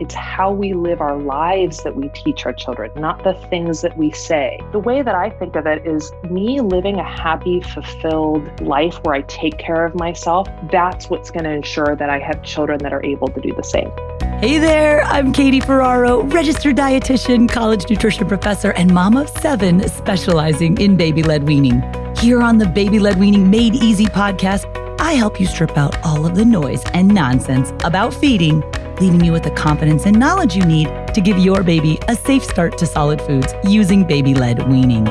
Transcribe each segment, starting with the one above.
It's how we live our lives that we teach our children, not the things that we say. The way that I think of it is me living a happy, fulfilled life where I take care of myself. That's what's going to ensure that I have children that are able to do the same. Hey there, I'm Katie Ferraro, registered dietitian, college nutrition professor, and mom of seven specializing in baby led weaning. Here on the Baby Led Weaning Made Easy podcast, I help you strip out all of the noise and nonsense about feeding leaving you with the confidence and knowledge you need to give your baby a safe start to solid foods using baby led weaning.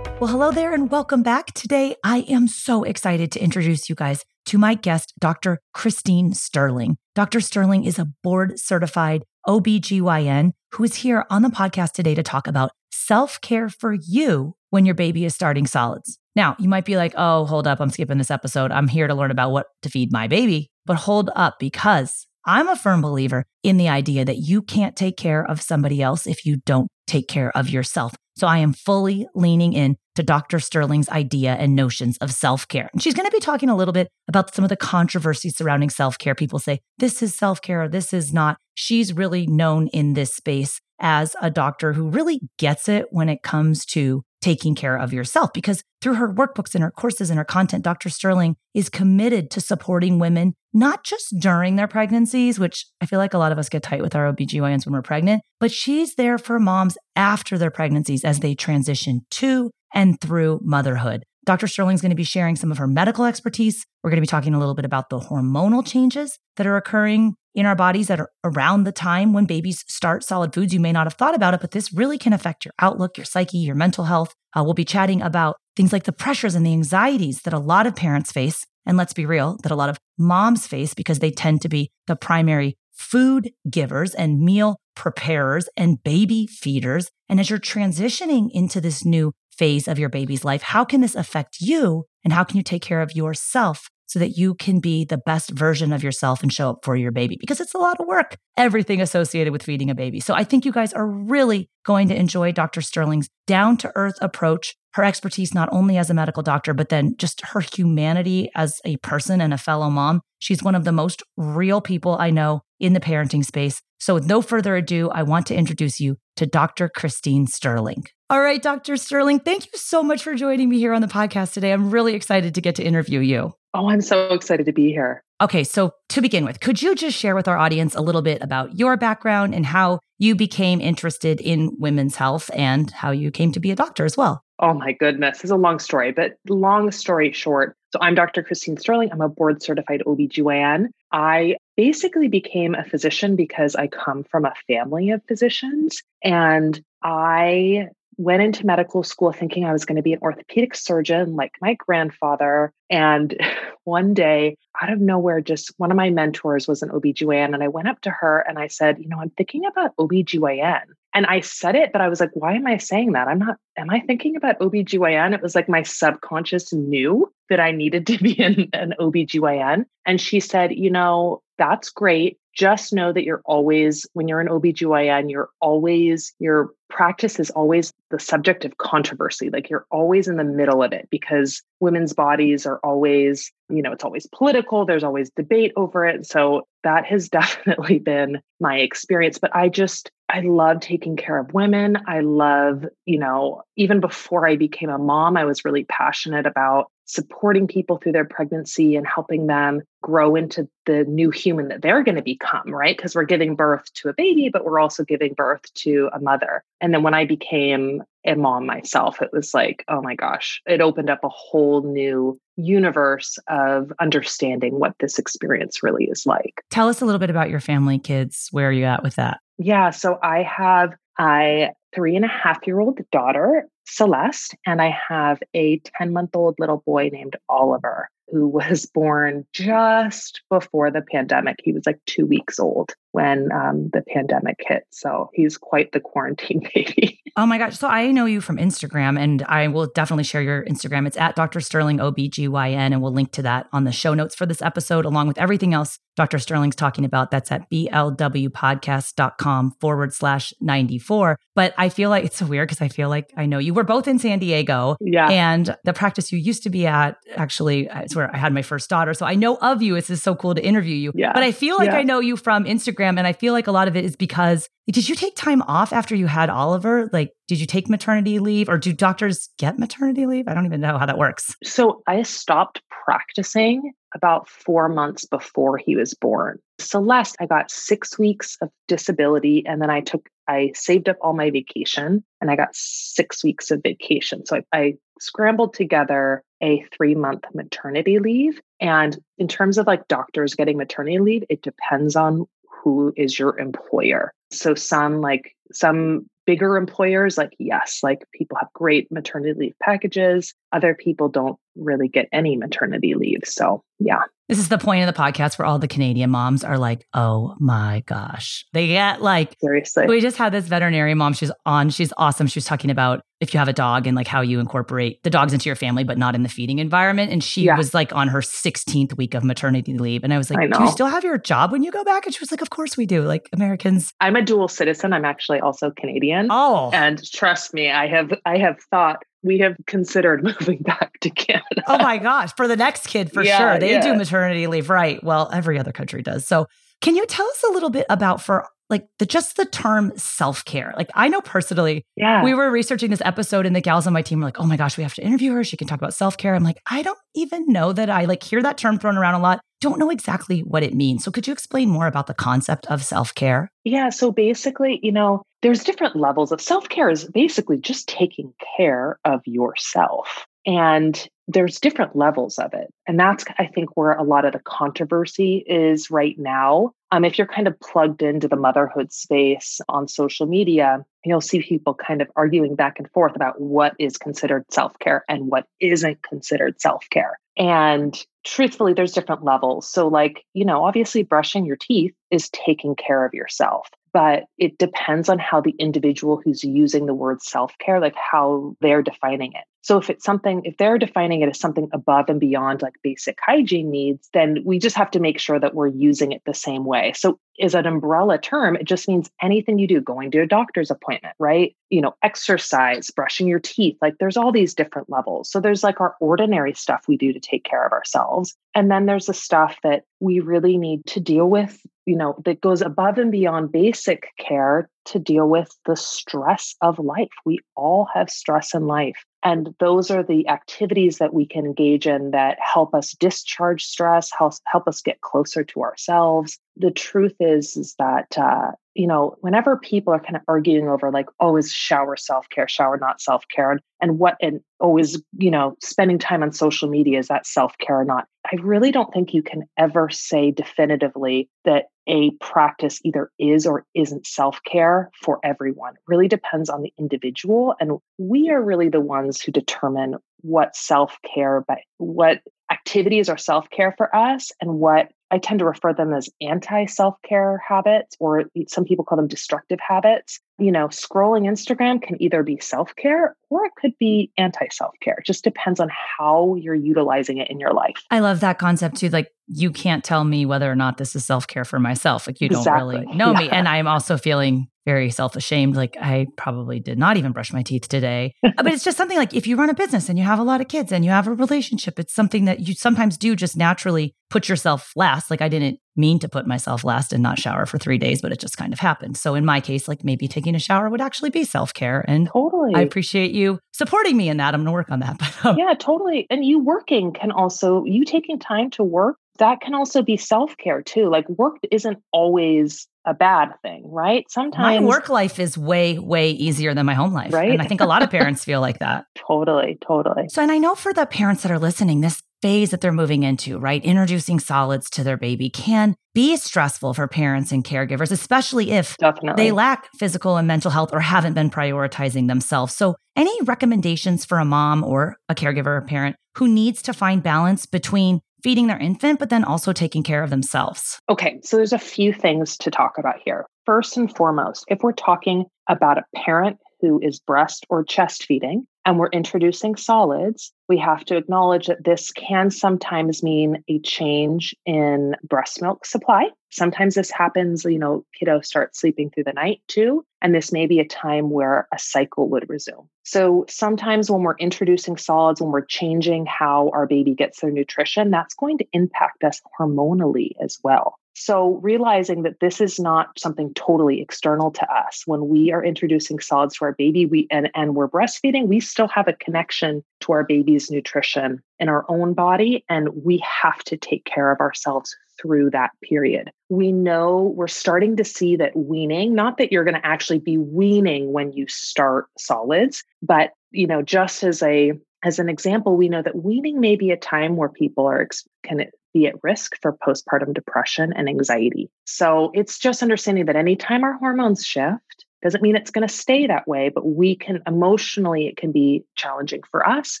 Well, hello there and welcome back. Today, I am so excited to introduce you guys to my guest, Dr. Christine Sterling. Dr. Sterling is a board certified OBGYN who is here on the podcast today to talk about self care for you when your baby is starting solids. Now, you might be like, oh, hold up, I'm skipping this episode. I'm here to learn about what to feed my baby. But hold up, because I'm a firm believer in the idea that you can't take care of somebody else if you don't take care of yourself. So I am fully leaning in to Dr. Sterling's idea and notions of self care. And she's going to be talking a little bit about some of the controversy surrounding self care. People say, this is self care, this is not. She's really known in this space as a doctor who really gets it when it comes to taking care of yourself because through her workbooks and her courses and her content, Dr. Sterling is committed to supporting women, not just during their pregnancies, which I feel like a lot of us get tight with our OBGYNs when we're pregnant, but she's there for moms after their pregnancies as they transition to and through motherhood. Dr. Sterling's going to be sharing some of her medical expertise. We're going to be talking a little bit about the hormonal changes that are occurring in our bodies that are around the time when babies start solid foods. You may not have thought about it, but this really can affect your outlook, your psyche, your mental health. Uh, we'll be chatting about things like the pressures and the anxieties that a lot of parents face. And let's be real, that a lot of moms face because they tend to be the primary food givers and meal preparers and baby feeders. And as you're transitioning into this new phase of your baby's life, how can this affect you? And how can you take care of yourself so that you can be the best version of yourself and show up for your baby because it's a lot of work, everything associated with feeding a baby. So I think you guys are really going to enjoy Dr. Sterling's down to earth approach, her expertise, not only as a medical doctor, but then just her humanity as a person and a fellow mom. She's one of the most real people I know in the parenting space. So with no further ado, I want to introduce you to Dr. Christine Sterling. All right, Dr. Sterling, thank you so much for joining me here on the podcast today. I'm really excited to get to interview you. Oh, I'm so excited to be here. Okay, so to begin with, could you just share with our audience a little bit about your background and how you became interested in women's health and how you came to be a doctor as well? Oh my goodness, it's a long story, but long story short. So I'm Dr. Christine Sterling. I'm a board certified OBGYN. I basically became a physician because I come from a family of physicians. And I went into medical school thinking I was going to be an orthopedic surgeon like my grandfather. And one day, out of nowhere, just one of my mentors was an OBGYN. And I went up to her and I said, You know, I'm thinking about OBGYN. And I said it, but I was like, Why am I saying that? I'm not, am I thinking about OBGYN? It was like my subconscious knew that I needed to be an, an OBGYN. And she said, You know, that's great just know that you're always, when you're an OBGYN, you're always, your practice is always the subject of controversy. Like you're always in the middle of it because women's bodies are always, you know, it's always political. There's always debate over it. So that has definitely been my experience. But I just, I love taking care of women. I love, you know, even before I became a mom, I was really passionate about supporting people through their pregnancy and helping them grow into the new human that they're going to become, right? Because we're giving birth to a baby, but we're also giving birth to a mother. And then when I became a mom myself, it was like, oh my gosh, it opened up a whole new universe of understanding what this experience really is like. Tell us a little bit about your family, kids. Where are you at with that? Yeah. So I have a three and a half year old daughter Celeste, and I have a 10 month old little boy named Oliver who was born just before the pandemic. He was like two weeks old when um, the pandemic hit. So he's quite the quarantine baby. oh my gosh. So I know you from Instagram, and I will definitely share your Instagram. It's at Dr. Sterling OBGYN, and we'll link to that on the show notes for this episode, along with everything else Dr. Sterling's talking about. That's at blwpodcast.com forward slash 94. But I feel like it's weird because I feel like I know you were both in San Diego. Yeah. And the practice you used to be at actually is where I had my first daughter. So I know of you. It's just so cool to interview you. Yeah. But I feel like yeah. I know you from Instagram. And I feel like a lot of it is because did you take time off after you had Oliver? Like, did you take maternity leave or do doctors get maternity leave? I don't even know how that works. So I stopped practicing about four months before he was born. Celeste, I got six weeks of disability and then I took, I saved up all my vacation and I got six weeks of vacation. So I, I scrambled together a three month maternity leave. And in terms of like doctors getting maternity leave, it depends on who is your employer. So some like some bigger employers like yes like people have great maternity leave packages other people don't really get any maternity leave so yeah this is the point of the podcast where all the Canadian moms are like, oh my gosh. They get like, seriously. We just had this veterinary mom. She's on, she's awesome. She was talking about if you have a dog and like how you incorporate the dogs into your family, but not in the feeding environment. And she yeah. was like on her 16th week of maternity leave. And I was like, I do you still have your job when you go back? And she was like, of course we do. Like Americans. I'm a dual citizen. I'm actually also Canadian. Oh. And trust me, I have, I have thought we have considered moving back to Canada. Oh my gosh, for the next kid for yeah, sure. They yeah. do maternity leave, right? Well, every other country does. So, can you tell us a little bit about for like the just the term self-care like i know personally yeah we were researching this episode and the gals on my team were like oh my gosh we have to interview her she can talk about self-care i'm like i don't even know that i like hear that term thrown around a lot don't know exactly what it means so could you explain more about the concept of self-care yeah so basically you know there's different levels of self-care is basically just taking care of yourself and there's different levels of it. And that's, I think, where a lot of the controversy is right now. Um, if you're kind of plugged into the motherhood space on social media, you'll see people kind of arguing back and forth about what is considered self care and what isn't considered self care. And truthfully, there's different levels. So, like, you know, obviously brushing your teeth is taking care of yourself but it depends on how the individual who's using the word self-care like how they're defining it so if it's something if they're defining it as something above and beyond like basic hygiene needs then we just have to make sure that we're using it the same way. So is an umbrella term it just means anything you do going to a doctor's appointment right? You know exercise brushing your teeth like there's all these different levels. So there's like our ordinary stuff we do to take care of ourselves. And then there's the stuff that we really need to deal with you know that goes above and beyond basic care to deal with the stress of life. We all have stress in life and those are the activities that we can engage in that help us discharge stress help, help us get closer to ourselves the truth is is that uh, you know whenever people are kind of arguing over like oh is shower self-care shower not self-care? And and what and oh is you know spending time on social media is that self-care or not? I really don't think you can ever say definitively that a practice either is or isn't self-care for everyone. It really depends on the individual and we are really the ones who determine what self-care but what activities are self-care for us and what I tend to refer them as anti self care habits, or some people call them destructive habits. You know, scrolling Instagram can either be self care or it could be anti self care. It just depends on how you're utilizing it in your life. I love that concept too. Like, you can't tell me whether or not this is self care for myself. Like, you don't exactly. really know yeah. me. And I'm also feeling very self ashamed. Like, I probably did not even brush my teeth today. but it's just something like if you run a business and you have a lot of kids and you have a relationship, it's something that you sometimes do just naturally put yourself last. Like, I didn't mean to put myself last and not shower for three days, but it just kind of happened. So, in my case, like maybe taking a shower would actually be self care. And totally, I appreciate you supporting me in that. I'm going to work on that. But, um, yeah, totally. And you working can also, you taking time to work that can also be self care too. Like work isn't always a bad thing, right? Sometimes my work life is way, way easier than my home life. Right. And I think a lot of parents feel like that. Totally, totally. So, and I know for the parents that are listening, this phase that they're moving into, right? Introducing solids to their baby can be stressful for parents and caregivers, especially if Definitely. they lack physical and mental health or haven't been prioritizing themselves. So, any recommendations for a mom or a caregiver, a parent who needs to find balance between feeding their infant, but then also taking care of themselves? Okay, so there's a few things to talk about here. First and foremost, if we're talking about a parent who is breast or chest feeding and we're introducing solids, we have to acknowledge that this can sometimes mean a change in breast milk supply. Sometimes this happens, you know, kiddo starts sleeping through the night too. And this may be a time where a cycle would resume. So sometimes when we're introducing solids, when we're changing how our baby gets their nutrition, that's going to impact us hormonally as well. So, realizing that this is not something totally external to us. When we are introducing solids to our baby, we and, and we're breastfeeding, we still have a connection to our baby's nutrition in our own body, and we have to take care of ourselves through that period. We know we're starting to see that weaning, not that you're going to actually be weaning when you start solids, but you know, just as a as an example, we know that weaning may be a time where people are can be at risk for postpartum depression and anxiety. So it's just understanding that anytime our hormones shift, doesn't mean it's going to stay that way, but we can emotionally, it can be challenging for us.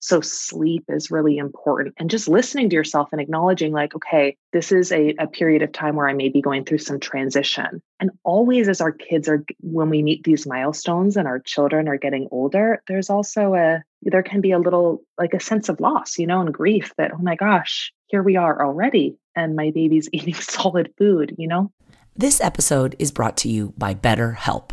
So sleep is really important. And just listening to yourself and acknowledging, like, okay, this is a, a period of time where I may be going through some transition. And always, as our kids are, when we meet these milestones and our children are getting older, there's also a, there can be a little like a sense of loss, you know, and grief that, oh my gosh, here we are already. And my baby's eating solid food, you know? This episode is brought to you by BetterHelp.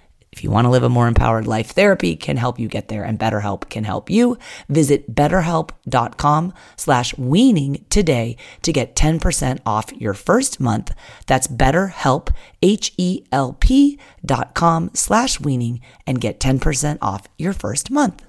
if you want to live a more empowered life, therapy can help you get there and BetterHelp can help you. Visit betterhelp.com slash weaning today to get 10% off your first month. That's betterhelp, H-E-L-P dot com slash weaning and get 10% off your first month.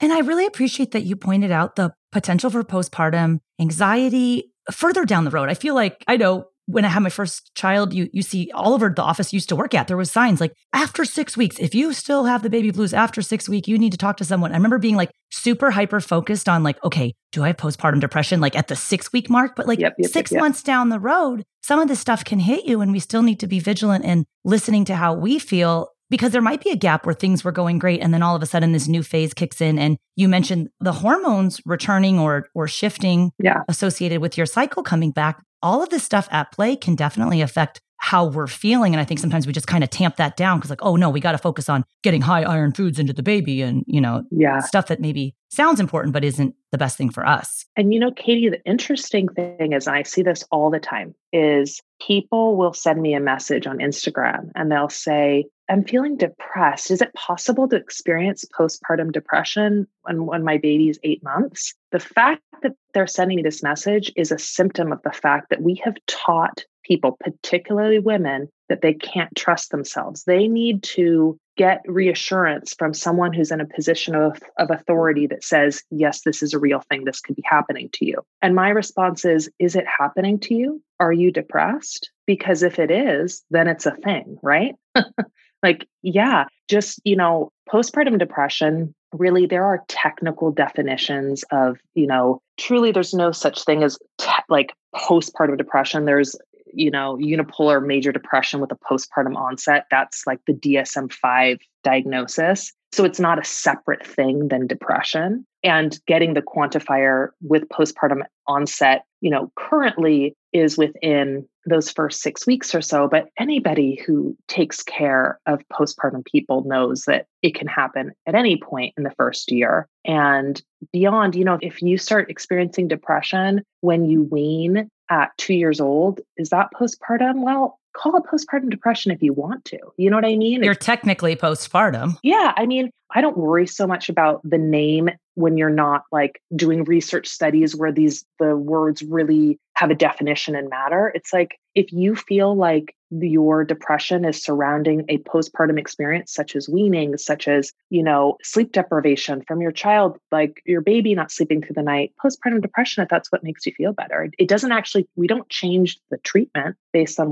And I really appreciate that you pointed out the potential for postpartum anxiety further down the road. I feel like I know when I had my first child, you you see all over the office used to work at, there was signs like after six weeks, if you still have the baby blues after six week, you need to talk to someone. I remember being like super hyper focused on like, okay, do I have postpartum depression like at the six week mark? But like yep, yep, six yep, months down the road, some of this stuff can hit you, and we still need to be vigilant and listening to how we feel because there might be a gap where things were going great and then all of a sudden this new phase kicks in and you mentioned the hormones returning or or shifting yeah. associated with your cycle coming back all of this stuff at play can definitely affect how we're feeling. And I think sometimes we just kind of tamp that down because, like, oh no, we got to focus on getting high iron foods into the baby and, you know, yeah. stuff that maybe sounds important, but isn't the best thing for us. And, you know, Katie, the interesting thing is, and I see this all the time, is people will send me a message on Instagram and they'll say, I'm feeling depressed. Is it possible to experience postpartum depression when, when my baby's eight months? The fact that they're sending me this message is a symptom of the fact that we have taught people, particularly women, that they can't trust themselves. They need to get reassurance from someone who's in a position of, of authority that says, yes, this is a real thing. This could be happening to you. And my response is, is it happening to you? Are you depressed? Because if it is, then it's a thing, right? like, yeah, just, you know, postpartum depression really there are technical definitions of you know truly there's no such thing as te- like postpartum depression there's you know, unipolar major depression with a postpartum onset. That's like the DSM 5 diagnosis. So it's not a separate thing than depression. And getting the quantifier with postpartum onset, you know, currently is within those first six weeks or so. But anybody who takes care of postpartum people knows that it can happen at any point in the first year. And beyond, you know, if you start experiencing depression when you wean at two years old, is that postpartum? Well, call it postpartum depression if you want to. You know what I mean? You're it's, technically postpartum. Yeah. I mean, I don't worry so much about the name when you're not like doing research studies where these the words really have a definition and matter. It's like if you feel like your depression is surrounding a postpartum experience such as weaning such as you know sleep deprivation from your child like your baby not sleeping through the night postpartum depression if that's what makes you feel better it doesn't actually we don't change the treatment based on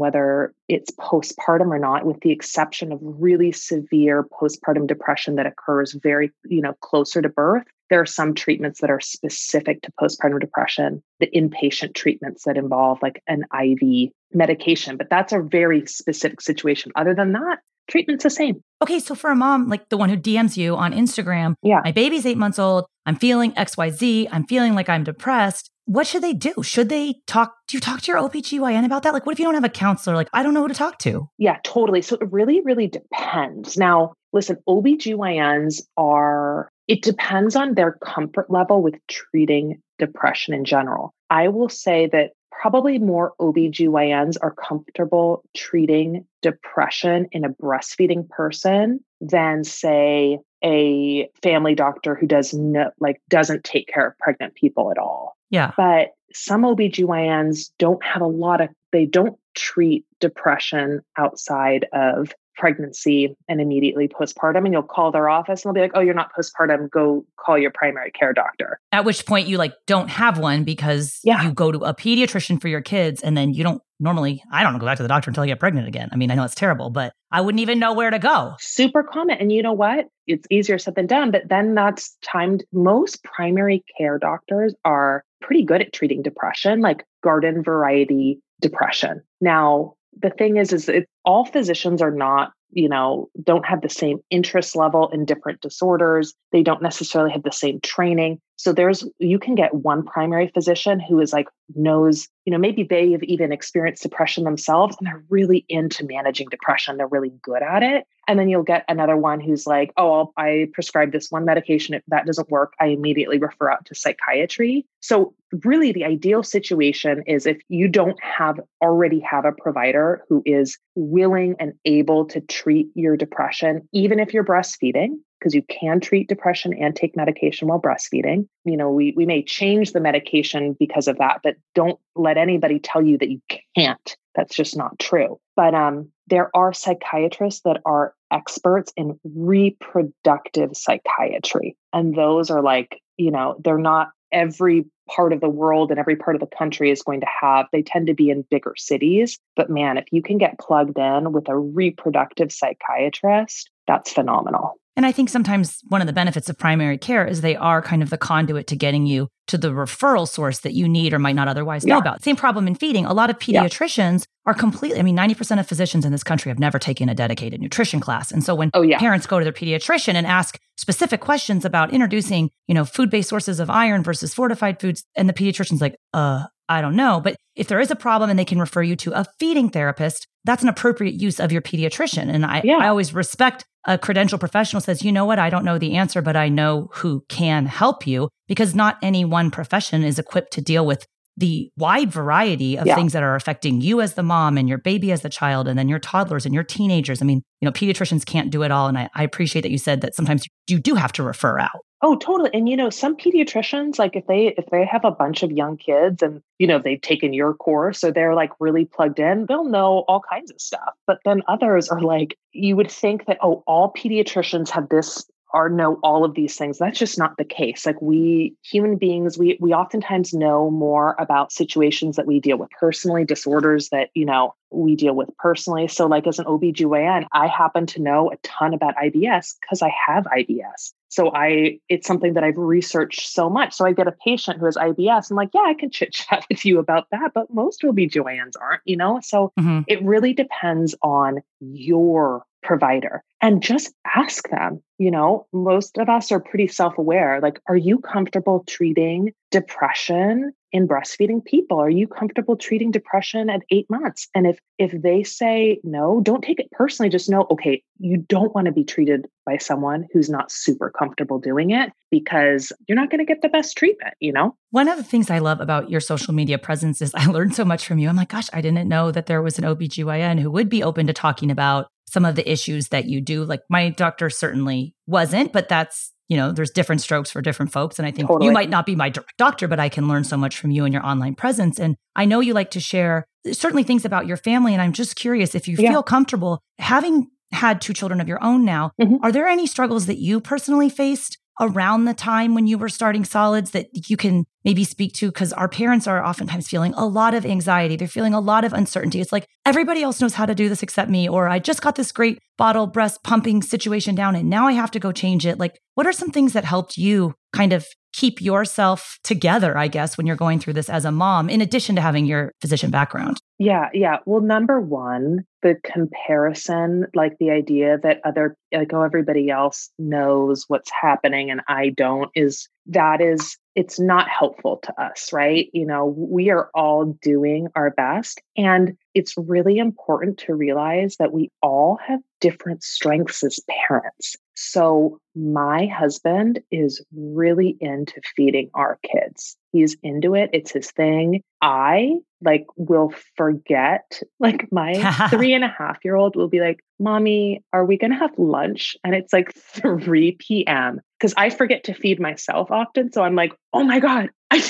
whether it's postpartum or not with the exception of really severe postpartum depression that occurs very you know closer to birth there are some treatments that are specific to postpartum depression, the inpatient treatments that involve like an IV medication, but that's a very specific situation. Other than that, treatment's the same. Okay, so for a mom like the one who DMs you on Instagram, yeah. my baby's eight months old, I'm feeling XYZ, I'm feeling like I'm depressed. What should they do? Should they talk? Do you talk to your OBGYN about that? Like, what if you don't have a counselor? Like, I don't know who to talk to. Yeah, totally. So it really, really depends. Now, listen, OBGYNs are it depends on their comfort level with treating depression in general. I will say that probably more OBGYNs are comfortable treating depression in a breastfeeding person than say a family doctor who does no like doesn't take care of pregnant people at all. Yeah. But some OBGYNs don't have a lot of they don't treat depression outside of pregnancy and immediately postpartum and you'll call their office and they'll be like oh you're not postpartum go call your primary care doctor at which point you like don't have one because yeah. you go to a pediatrician for your kids and then you don't normally i don't go back to the doctor until i get pregnant again i mean i know it's terrible but i wouldn't even know where to go super common and you know what it's easier said than done but then that's timed most primary care doctors are pretty good at treating depression like garden variety depression. Now the thing is is it, all physicians are not you know don't have the same interest level in different disorders. They don't necessarily have the same training so there's you can get one primary physician who is like knows you know maybe they have even experienced depression themselves and they're really into managing depression they're really good at it. And then you'll get another one who's like oh I'll, i prescribe this one medication if that doesn't work i immediately refer out to psychiatry. So really the ideal situation is if you don't have already have a provider who is willing and able to treat your depression even if you're breastfeeding because you can treat depression and take medication while breastfeeding. You know, we we may change the medication because of that, but don't let anybody tell you that you can't. That's just not true. But um, there are psychiatrists that are experts in reproductive psychiatry, and those are like, you know, they're not every part of the world and every part of the country is going to have they tend to be in bigger cities but man if you can get plugged in with a reproductive psychiatrist that's phenomenal and I think sometimes one of the benefits of primary care is they are kind of the conduit to getting you to the referral source that you need or might not otherwise yeah. know about. Same problem in feeding. A lot of pediatricians yeah. are completely, I mean, 90% of physicians in this country have never taken a dedicated nutrition class. And so when oh, yeah. parents go to their pediatrician and ask specific questions about introducing, you know, food-based sources of iron versus fortified foods, and the pediatrician's like, uh, I don't know. But if there is a problem and they can refer you to a feeding therapist, that's an appropriate use of your pediatrician. And I, yeah. I always respect a credential professional says, you know what, I don't know the answer, but I know who can help you because not any one profession is equipped to deal with the wide variety of yeah. things that are affecting you as the mom and your baby as the child and then your toddlers and your teenagers. I mean, you know, pediatricians can't do it all. And I, I appreciate that you said that sometimes you do have to refer out. Oh, totally. And you know, some pediatricians, like if they if they have a bunch of young kids and you know they've taken your course or they're like really plugged in, they'll know all kinds of stuff. But then others are like, you would think that, oh, all pediatricians have this or know all of these things. That's just not the case. Like we human beings, we we oftentimes know more about situations that we deal with personally, disorders that, you know, we deal with personally. So like as an OBGYN, I happen to know a ton about IBS because I have IBS. So I it's something that I've researched so much. So I get a patient who has IBS. I'm like, yeah, I can chit chat with you about that, but most OBGYNs aren't, you know? So mm-hmm. it really depends on your provider and just ask them. You know, most of us are pretty self aware. Like, are you comfortable treating depression in breastfeeding people? Are you comfortable treating depression at eight months? And if if they say no, don't take it personally. Just know, okay, you don't want to be treated by someone who's not super comfortable doing it because you're not going to get the best treatment, you know? One of the things I love about your social media presence is I learned so much from you. I'm like, gosh, I didn't know that there was an OBGYN who would be open to talking about some of the issues that you do. Like my doctor certainly wasn't, but that's, you know, there's different strokes for different folks. And I think totally. you might not be my direct doctor, but I can learn so much from you and your online presence. And I know you like to share certainly things about your family. And I'm just curious if you yeah. feel comfortable having had two children of your own now, mm-hmm. are there any struggles that you personally faced around the time when you were starting solids that you can maybe speak to because our parents are oftentimes feeling a lot of anxiety they're feeling a lot of uncertainty it's like everybody else knows how to do this except me or i just got this great bottle breast pumping situation down and now i have to go change it like what are some things that helped you kind of keep yourself together, I guess, when you're going through this as a mom, in addition to having your physician background? Yeah, yeah. Well, number one, the comparison, like the idea that other, like, oh, everybody else knows what's happening and I don't, is that is, it's not helpful to us, right? You know, we are all doing our best. And it's really important to realize that we all have different strengths as parents. So, my husband is really into feeding our kids. He's into it, it's his thing. I like will forget, like, my three and a half year old will be like, Mommy, are we going to have lunch? And it's like 3 p.m. because I forget to feed myself often. So, I'm like, Oh my God, I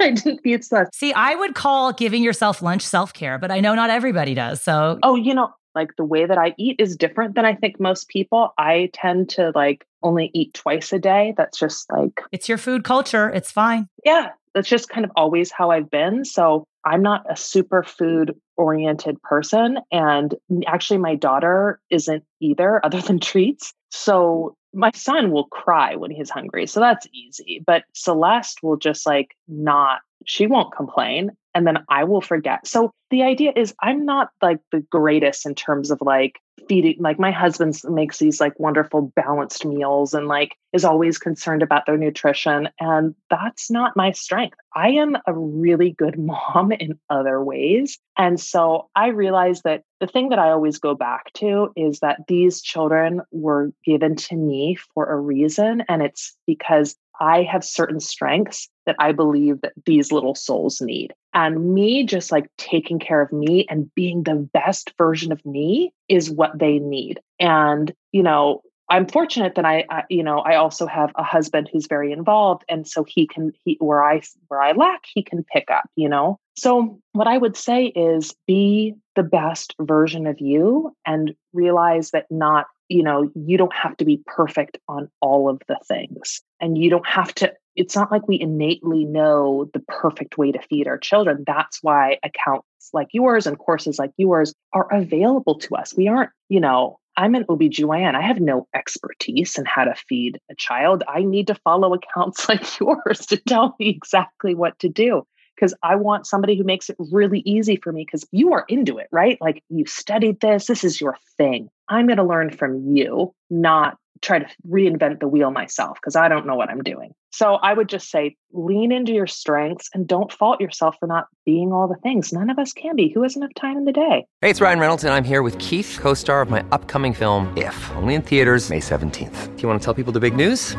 I didn't feed stuff. See, I would call giving yourself lunch self care, but I know not everybody does. So, oh, you know, like the way that I eat is different than I think most people. I tend to like only eat twice a day. That's just like it's your food culture. It's fine. Yeah. That's just kind of always how I've been. So I'm not a super food oriented person. And actually, my daughter isn't either, other than treats. So my son will cry when he's hungry. So that's easy. But Celeste will just like not, she won't complain. And then I will forget. So the idea is I'm not like the greatest in terms of like feeding like my husband makes these like wonderful balanced meals and like is always concerned about their nutrition and that's not my strength i am a really good mom in other ways and so i realized that the thing that i always go back to is that these children were given to me for a reason and it's because I have certain strengths that I believe that these little souls need. And me just like taking care of me and being the best version of me is what they need. And, you know, I'm fortunate that I, I, you know, I also have a husband who's very involved, and so he can, he where I where I lack, he can pick up. You know, so what I would say is be the best version of you, and realize that not, you know, you don't have to be perfect on all of the things, and you don't have to it's not like we innately know the perfect way to feed our children. That's why accounts like yours and courses like yours are available to us. We aren't, you know, I'm an OBGYN. I have no expertise in how to feed a child. I need to follow accounts like yours to tell me exactly what to do because I want somebody who makes it really easy for me because you are into it, right? Like you studied this, this is your thing. I'm going to learn from you, not try to reinvent the wheel myself because I don't know what I'm doing. So I would just say lean into your strengths and don't fault yourself for not being all the things. None of us can be. Who has enough time in the day? Hey, it's Ryan Reynolds, and I'm here with Keith, co star of my upcoming film, If, only in theaters, May 17th. Do you want to tell people the big news?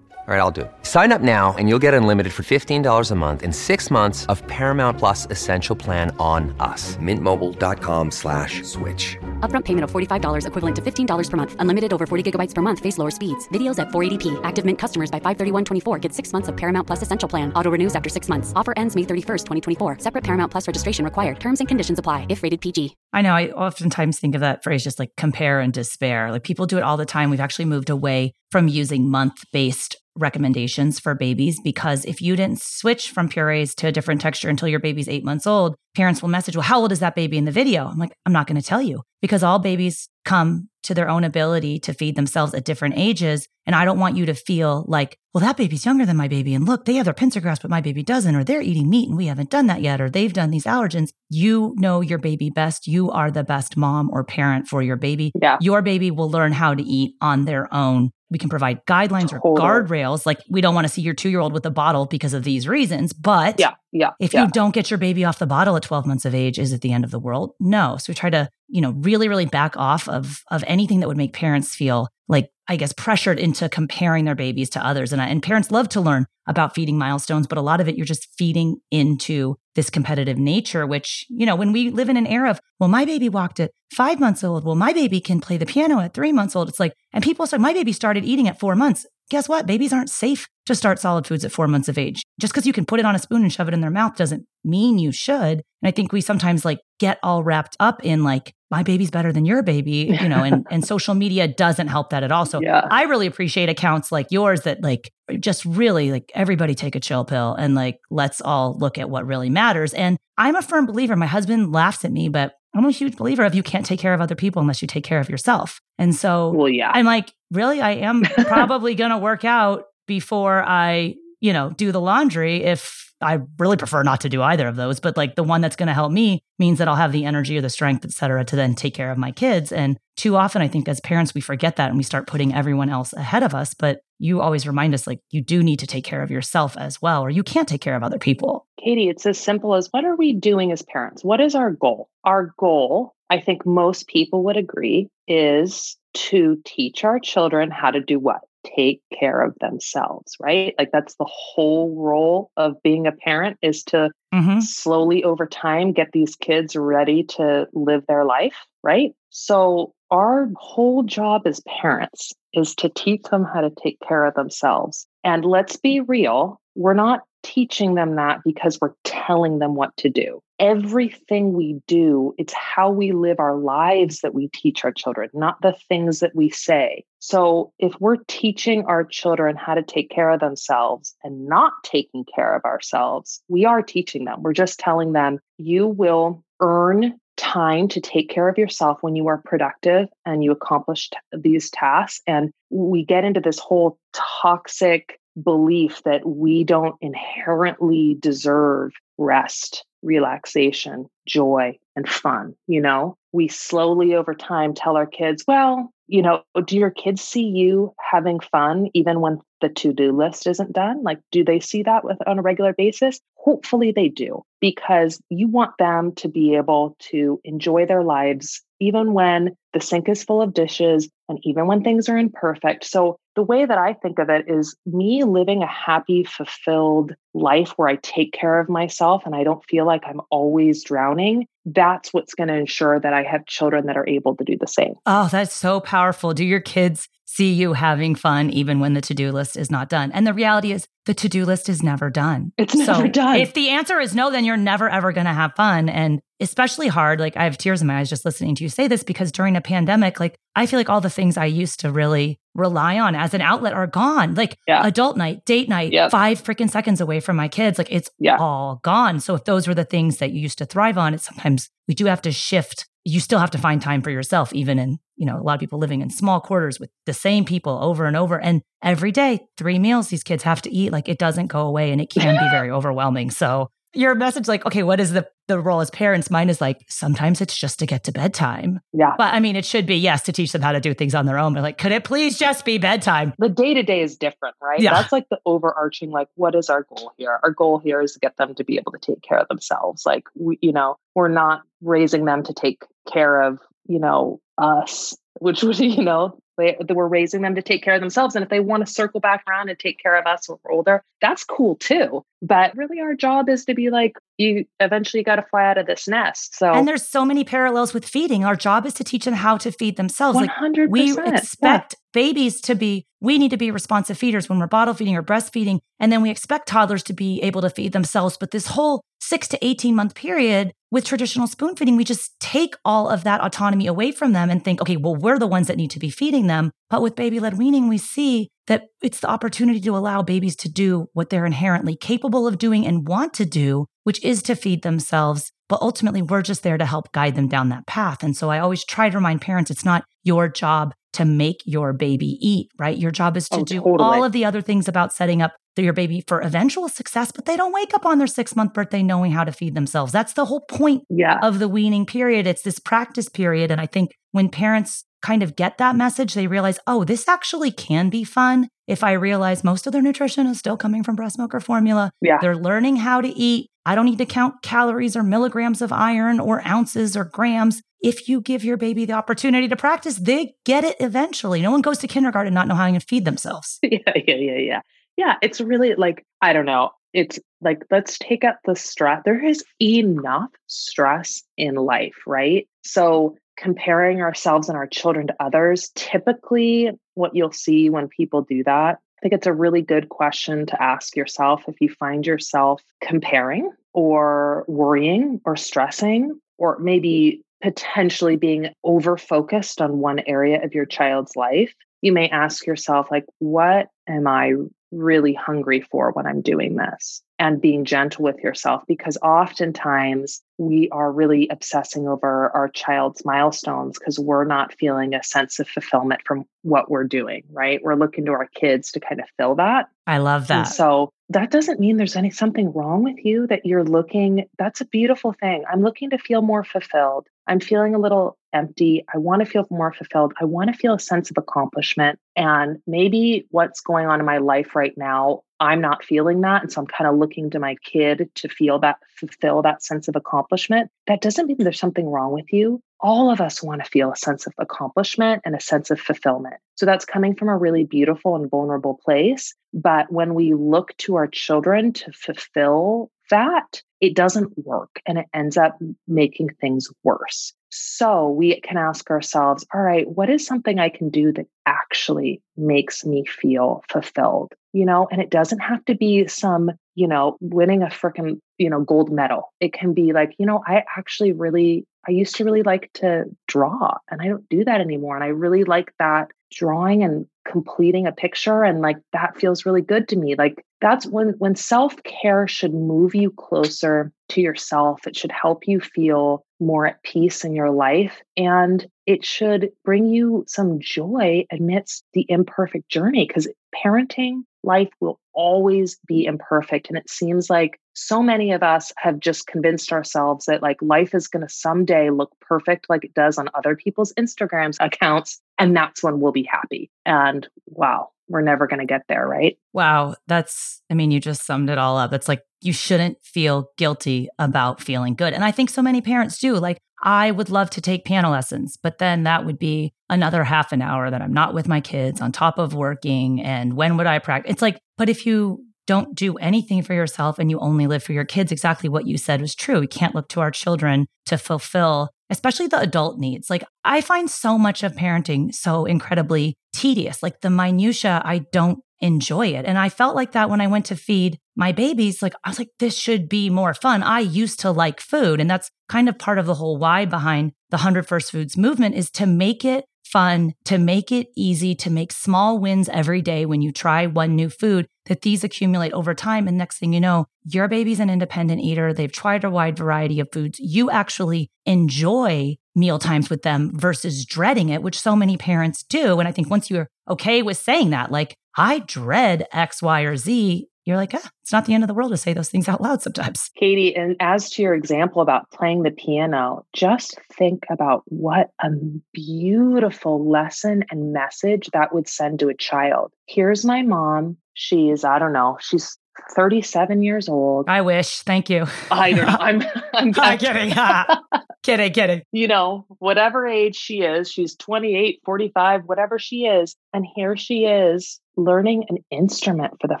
All right, I'll do it. Sign up now and you'll get unlimited for $15 a month in six months of Paramount Plus Essential Plan on us. Mintmobile.com slash switch. Upfront payment of $45 equivalent to $15 per month. Unlimited over 40 gigabytes per month. Face lower speeds. Videos at 480p. Active Mint customers by 531.24 get six months of Paramount Plus Essential Plan. Auto renews after six months. Offer ends May 31st, 2024. Separate Paramount Plus registration required. Terms and conditions apply if rated PG. I know I oftentimes think of that phrase just like compare and despair. Like people do it all the time. We've actually moved away from using month based recommendations for babies because if you didn't switch from purees to a different texture until your baby's eight months old, parents will message, Well, how old is that baby in the video? I'm like, I'm not going to tell you because all babies come to their own ability to feed themselves at different ages. And I don't want you to feel like, well, that baby's younger than my baby. And look, they have their pincer grasp, but my baby doesn't, or they're eating meat and we haven't done that yet, or they've done these allergens. You know your baby best. You are the best mom or parent for your baby. Yeah. Your baby will learn how to eat on their own. We can provide guidelines Totally. or guardrails. Like we don't want to see your two year old with a bottle because of these reasons. But Yeah. Yeah. if yeah. you don't get your baby off the bottle at 12 months of age, is it the end of the world? No. So we try to, you know, really, really back off of of anything that would make parents feel like, I guess, pressured into comparing their babies to others. And, I- and parents love to learn about feeding milestones, but a lot of it you're just feeding into this competitive nature, which, you know, when we live in an era of, well, my baby walked at five months old. Well, my baby can play the piano at three months old. It's like, and people say, my baby started eating at four months. Guess what? Babies aren't safe to start solid foods at four months of age. Just because you can put it on a spoon and shove it in their mouth doesn't mean you should. And I think we sometimes like get all wrapped up in like, my baby's better than your baby, you know, and, and social media doesn't help that at all. So Yeah. I really appreciate accounts like yours that like just really like everybody take a chill pill and like let's all look at what really matters. And I'm a firm believer. My husband laughs at me, but I'm a huge believer of you can't take care of other people unless you take care of yourself. And so Well, yeah. I'm like, really? I am probably going to work out before I, you know, do the laundry if I really prefer not to do either of those. But like the one that's going to help me means that I'll have the energy or the strength, et cetera, to then take care of my kids. And too often, I think as parents, we forget that and we start putting everyone else ahead of us. But you always remind us like you do need to take care of yourself as well, or you can't take care of other people. Katie, it's as simple as what are we doing as parents? What is our goal? Our goal, I think most people would agree, is to teach our children how to do what? Take care of themselves, right? Like that's the whole role of being a parent is to Mm-hmm. slowly over time get these kids ready to live their life, right? So, our whole job as parents is to teach them how to take care of themselves. And let's be real, we're not teaching them that because we're telling them what to do. Everything we do, it's how we live our lives that we teach our children, not the things that we say. So, if we're teaching our children how to take care of themselves and not taking care of ourselves, we are teaching them. We're just telling them you will earn time to take care of yourself when you are productive and you accomplish t- these tasks. And we get into this whole toxic belief that we don't inherently deserve rest, relaxation, joy, and fun. You know, we slowly over time tell our kids, well, you know, do your kids see you having fun even when the to do list isn't done? Like, do they see that with, on a regular basis? Hopefully they do, because you want them to be able to enjoy their lives even when the sink is full of dishes and even when things are imperfect. So, the way that I think of it is me living a happy, fulfilled life where I take care of myself and I don't feel like I'm always drowning. That's what's going to ensure that I have children that are able to do the same. Oh, that's so powerful. Do your kids see you having fun even when the to do list is not done? And the reality is, the to do list is never done. It's never done. If the answer is no, then you're never, ever going to have fun. And especially hard, like I have tears in my eyes just listening to you say this because during a pandemic, like I feel like all the things I used to really rely on as an outlet are gone. Like Yeah. adult night, date night, Yep. five freaking seconds away from my kids. Like it's Yeah. all gone. So if those were the things that you used to thrive on, it's sometimes we do have to shift. You still have to find time for yourself, even in, you know, a lot of people living in small quarters with the same people over and over. And every day, three meals these kids have to eat. Like it doesn't go away and it can be very overwhelming. So your message like, okay, what is the the role as parents? Mine is like sometimes it's just to get to bedtime. Yeah. But I mean, it should be yes to teach them how to do things on their own. But like, could it please just be bedtime? The day to day is different, right? Yeah. That's like the overarching, like, what is our goal here? Our goal here is to get them to be able to take care of themselves. Like, we, you know, we're not raising them to take care of, you know, us, which would, you know, they, they we're raising them to take care of themselves. And if they want to circle back around and take care of us when we're older, that's cool too. But really, our job is to be like, you eventually got to fly out of this nest. So, And there's so many parallels with feeding. Our job is to teach them how to feed themselves. Like 100%. we yeah. expect babies to be, we need to be responsive feeders when we're bottle feeding or breastfeeding. And then we expect toddlers to be able to feed themselves. But this whole six to 18 month period with traditional spoon feeding, we just take all of that autonomy away from them and think, okay, well, we're the ones that need to be feeding them. But with baby led weaning, we see that it's the opportunity to allow babies to do what they're inherently capable of doing and want to do, which is to feed themselves. But ultimately, we're just there to help guide them down that path. And so I always try to remind parents it's not your job to make your baby eat, right? Your job is to Oh, do totally. all of the other things about setting up your baby for eventual success, but they don't wake up on their six month birthday knowing how to feed themselves. That's the whole point yeah. of the weaning period. It's this practice period. And I think when parents kind of get that message, they realize, oh, this actually can be fun. If I realize most of their nutrition is still coming from breast milk or formula, Yeah. they're learning how to eat. I don't need to count calories or milligrams of iron or ounces or grams. If you give your baby the opportunity to practice, they get it eventually. No one goes to kindergarten not know how to feed themselves. yeah, yeah, yeah, yeah. Yeah, it's really like, I don't know. It's like, let's take out the stress. There is enough stress in life, right? So, comparing ourselves and our children to others, typically what you'll see when people do that, I think it's a really good question to ask yourself if you find yourself comparing or worrying or stressing, or maybe potentially being over focused on one area of your child's life. You may ask yourself, like, what am I really hungry for when I'm doing this? And being gentle with yourself, because oftentimes we are really obsessing over our child's milestones because we're not feeling a sense of fulfillment from what we're doing, right? We're looking to our kids to kind of fill that. I love And that. so that doesn't mean there's any something wrong with you that you're looking. That's a beautiful thing. I'm looking to feel more fulfilled. I'm feeling a little empty. I want to feel more fulfilled. I want to feel a sense of accomplishment. And maybe what's going on in my life right now, I'm not feeling that. And so I'm kind of looking to my kid to feel that, fulfill that sense of accomplishment. That doesn't mean there's something wrong with you. All of us want to feel a sense of accomplishment and a sense of fulfillment. So that's coming from a really beautiful and vulnerable place. But when we look to our children to fulfill that, it doesn't work and it ends up making things worse. So we can ask ourselves, all right, what is something I can do that actually makes me feel fulfilled? You know, and it doesn't have to be some, you know, winning a freaking, you know, gold medal. It can be like, you know, I actually really, I used to really like to draw and I don't do that anymore. And I really like that drawing and completing a picture and like that feels really good to me like that's when when self-care should move you closer to yourself. It should help you feel more at peace in your life and it should bring you some joy amidst the imperfect journey because parenting life will always be imperfect and it seems like so many of us have just convinced ourselves that like life is going to someday look perfect like it does on other people's instagrams accounts and that's when we'll be happy and wow we're never going to get there right Wow, that's, I mean, you just summed it all up. It's like you shouldn't feel guilty about feeling good. And I think so many parents do. Like, I would love to take piano lessons, but then that would be another half an hour that I'm not with my kids on top of working. And when would I practice? It's like, but if you don't do anything for yourself and you only live for your kids, exactly what you said was true. We can't look to our children to fulfill, especially the adult needs. Like, I find so much of parenting so incredibly tedious. Like, the minutia, I don't enjoy it. And I felt like that when I went to feed my babies. Like, I was like, this should be more fun. I used to like food. And that's kind of part of the whole why behind the 100 First Foods movement is to make it fun, to make it easy, to make small wins every day when you try one new food, that these accumulate over time. And next thing you know, your baby's an independent eater. They've tried a wide variety of foods. You actually enjoy meal times with them versus dreading it, which so many parents do. And I think once you're okay with saying that, like, I dread X, Y, or Z, you're like, ah, it's not the end of the world to say those things out loud sometimes. Katie, and as to your example about playing the piano, just think about what a beautiful lesson and message that would send to a child. Here's my mom. She is, I don't know, she's 37 years old. I wish. Thank you. I don't know. I'm I'm, I'm kidding. kidding, kidding. You know, whatever age she is, she's 28, 45, whatever she is, and here she is learning an instrument for the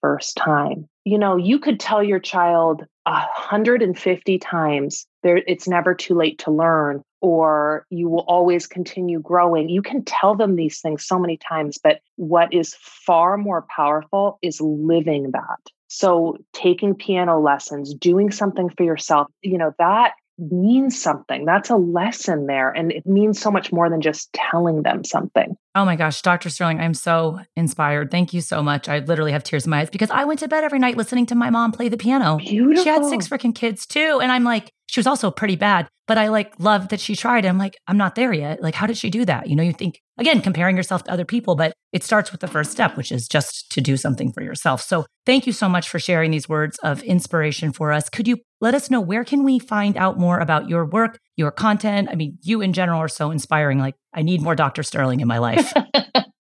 first time. You know, you could tell your child 150 times there it's never too late to learn or you will always continue growing. You can tell them these things so many times, but what is far more powerful is living that. So, taking piano lessons, doing something for yourself, you know, that means something. That's a lesson there. And it means so much more than just telling them something. Oh my gosh, Dr. Sterling, I'm so inspired. Thank you so much. I literally have tears in my eyes because I went to bed every night listening to my mom play the piano. Beautiful. She had six freaking kids too. And I'm like, she was also pretty bad, but I like loved that she tried. I'm like, I'm not there yet. Like, how did she do that? You know, you think, again, comparing yourself to other people, but it starts with the first step, which is just to do something for yourself. So thank you so much for sharing these words of inspiration for us. Could you let us know where can we find out more about your work, your content? I mean, you in general are so inspiring. Like, I need more Dr. Sterling in my life.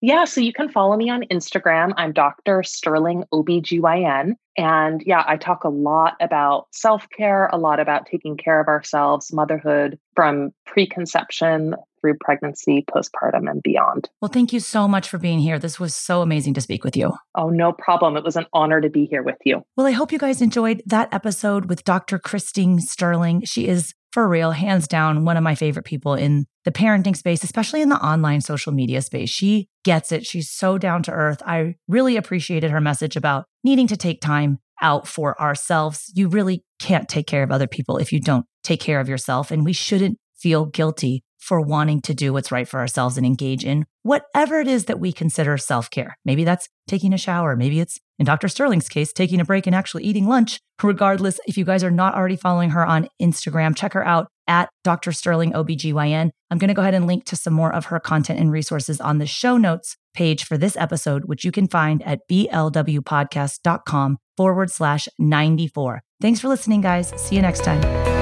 Yeah, so you can follow me on Instagram. I'm Dr. Sterling OBGYN. And yeah, I talk a lot about self care, a lot about taking care of ourselves, motherhood from preconception through pregnancy, postpartum, and beyond. Well, thank you so much for being here. This was so amazing to speak with you. Oh, no problem. It was an honor to be here with you. Well, I hope you guys enjoyed that episode with Dr. Christine Sterling. She is for real, hands down, one of my favorite people in the parenting space, especially in the online social media space. She gets it. She's so down to earth. I really appreciated her message about needing to take time out for ourselves. You really can't take care of other people if you don't take care of yourself. And we shouldn't feel guilty for wanting to do what's right for ourselves and engage in whatever it is that we consider self care. Maybe that's taking a shower. Maybe it's, in Dr. Sterling's case, taking a break and actually eating lunch. Regardless, if you guys are not already following her on Instagram, check her out at Dr. Sterling OBGYN. I'm going to go ahead and link to some more of her content and resources on the show notes page for this episode, which you can find at blwpodcast.com forward slash 94. Thanks for listening, guys. See you next time.